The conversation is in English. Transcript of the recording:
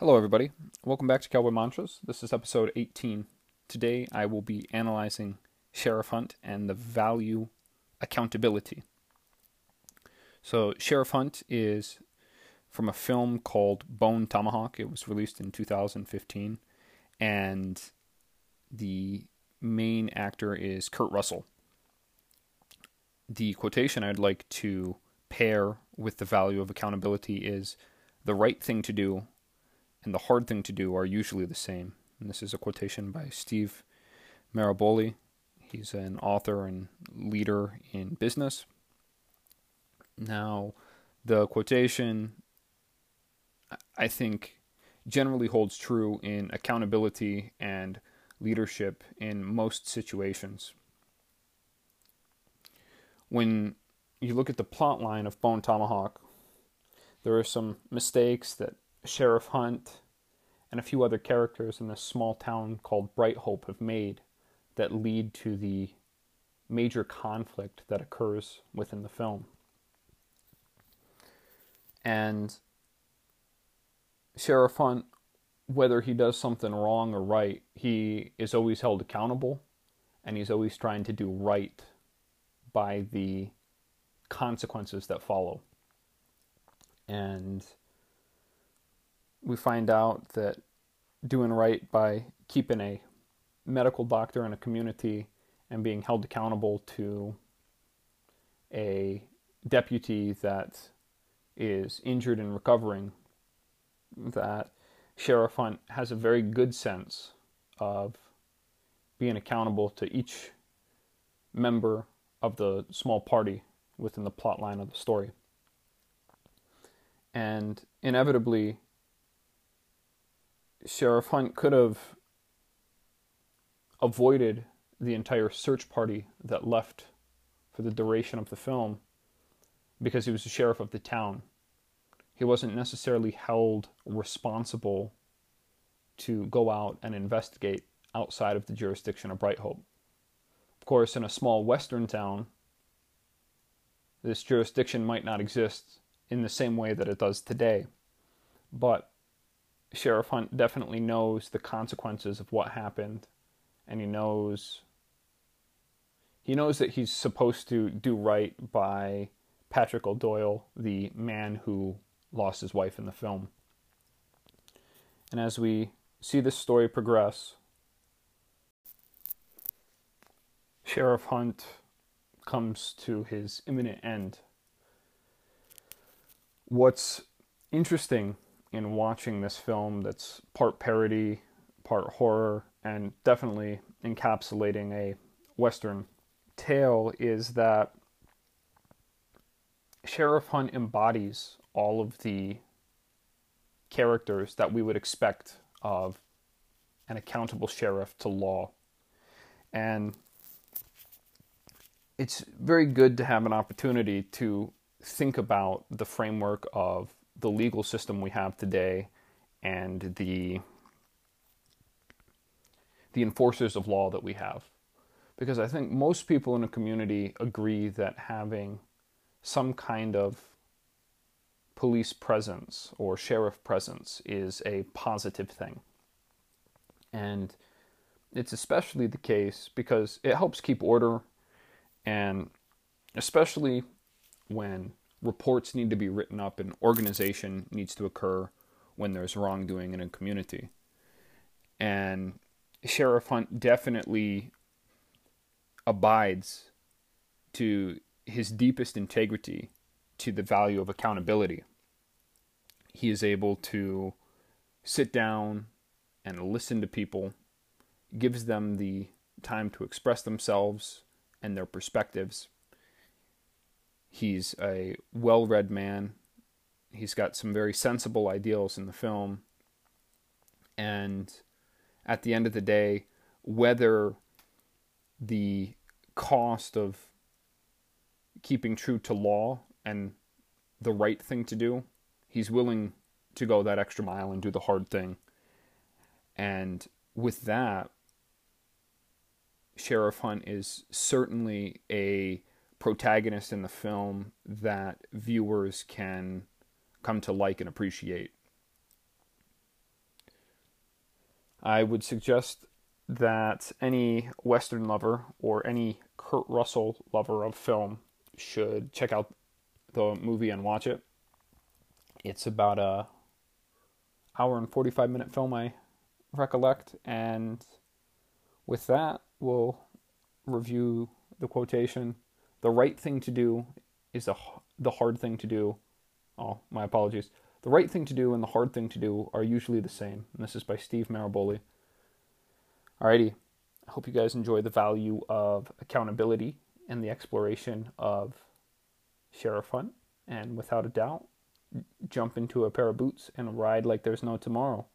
Hello, everybody. Welcome back to Cowboy Mantras. This is episode 18. Today I will be analyzing Sheriff Hunt and the value accountability. So, Sheriff Hunt is from a film called Bone Tomahawk. It was released in 2015, and the main actor is Kurt Russell. The quotation I'd like to pair with the value of accountability is the right thing to do and the hard thing to do are usually the same. And this is a quotation by Steve Maraboli. He's an author and leader in business. Now, the quotation, I think, generally holds true in accountability and leadership in most situations. When you look at the plot line of Bone Tomahawk, there are some mistakes that Sheriff Hunt and a few other characters in this small town called Bright Hope have made that lead to the major conflict that occurs within the film. And Sheriff Hunt, whether he does something wrong or right, he is always held accountable and he's always trying to do right by the consequences that follow. And we find out that doing right by keeping a medical doctor in a community and being held accountable to a deputy that is injured and recovering, that Sheriff Hunt has a very good sense of being accountable to each member of the small party within the plot line of the story. And inevitably, Sheriff Hunt could have avoided the entire search party that left for the duration of the film because he was the sheriff of the town. He wasn't necessarily held responsible to go out and investigate outside of the jurisdiction of Bright Hope. Of course, in a small western town, this jurisdiction might not exist in the same way that it does today. But Sheriff Hunt definitely knows the consequences of what happened, and he knows he knows that he's supposed to do right by Patrick O'Doyle, the man who lost his wife in the film. And as we see this story progress, Sheriff Hunt comes to his imminent end. What's interesting in watching this film that's part parody, part horror, and definitely encapsulating a Western tale is that Sheriff Hunt embodies all of the characters that we would expect of an accountable sheriff to law. And it's very good to have an opportunity to think about the framework of the legal system we have today and the the enforcers of law that we have. Because I think most people in a community agree that having some kind of police presence or sheriff presence is a positive thing. And it's especially the case because it helps keep order and especially when reports need to be written up and organization needs to occur when there's wrongdoing in a community. And Sheriff Hunt definitely abides to his deepest integrity to the value of accountability. He is able to sit down and listen to people, gives them the time to express themselves and their perspectives He's a well read man. He's got some very sensible ideals in the film. And at the end of the day, whether the cost of keeping true to law and the right thing to do, he's willing to go that extra mile and do the hard thing. And with that, Sheriff Hunt is certainly a protagonist in the film that viewers can come to like and appreciate. I would suggest that any Western lover or any Kurt Russell lover of film should check out the movie and watch it. It's about a hour and 45 minute film I recollect and with that we'll review the quotation the right thing to do is a, the hard thing to do. Oh my apologies. The right thing to do and the hard thing to do are usually the same and this is by Steve Maraboli. Alrighty. I hope you guys enjoy the value of accountability and the exploration of sheriff hunt and without a doubt jump into a pair of boots and ride like there's no tomorrow.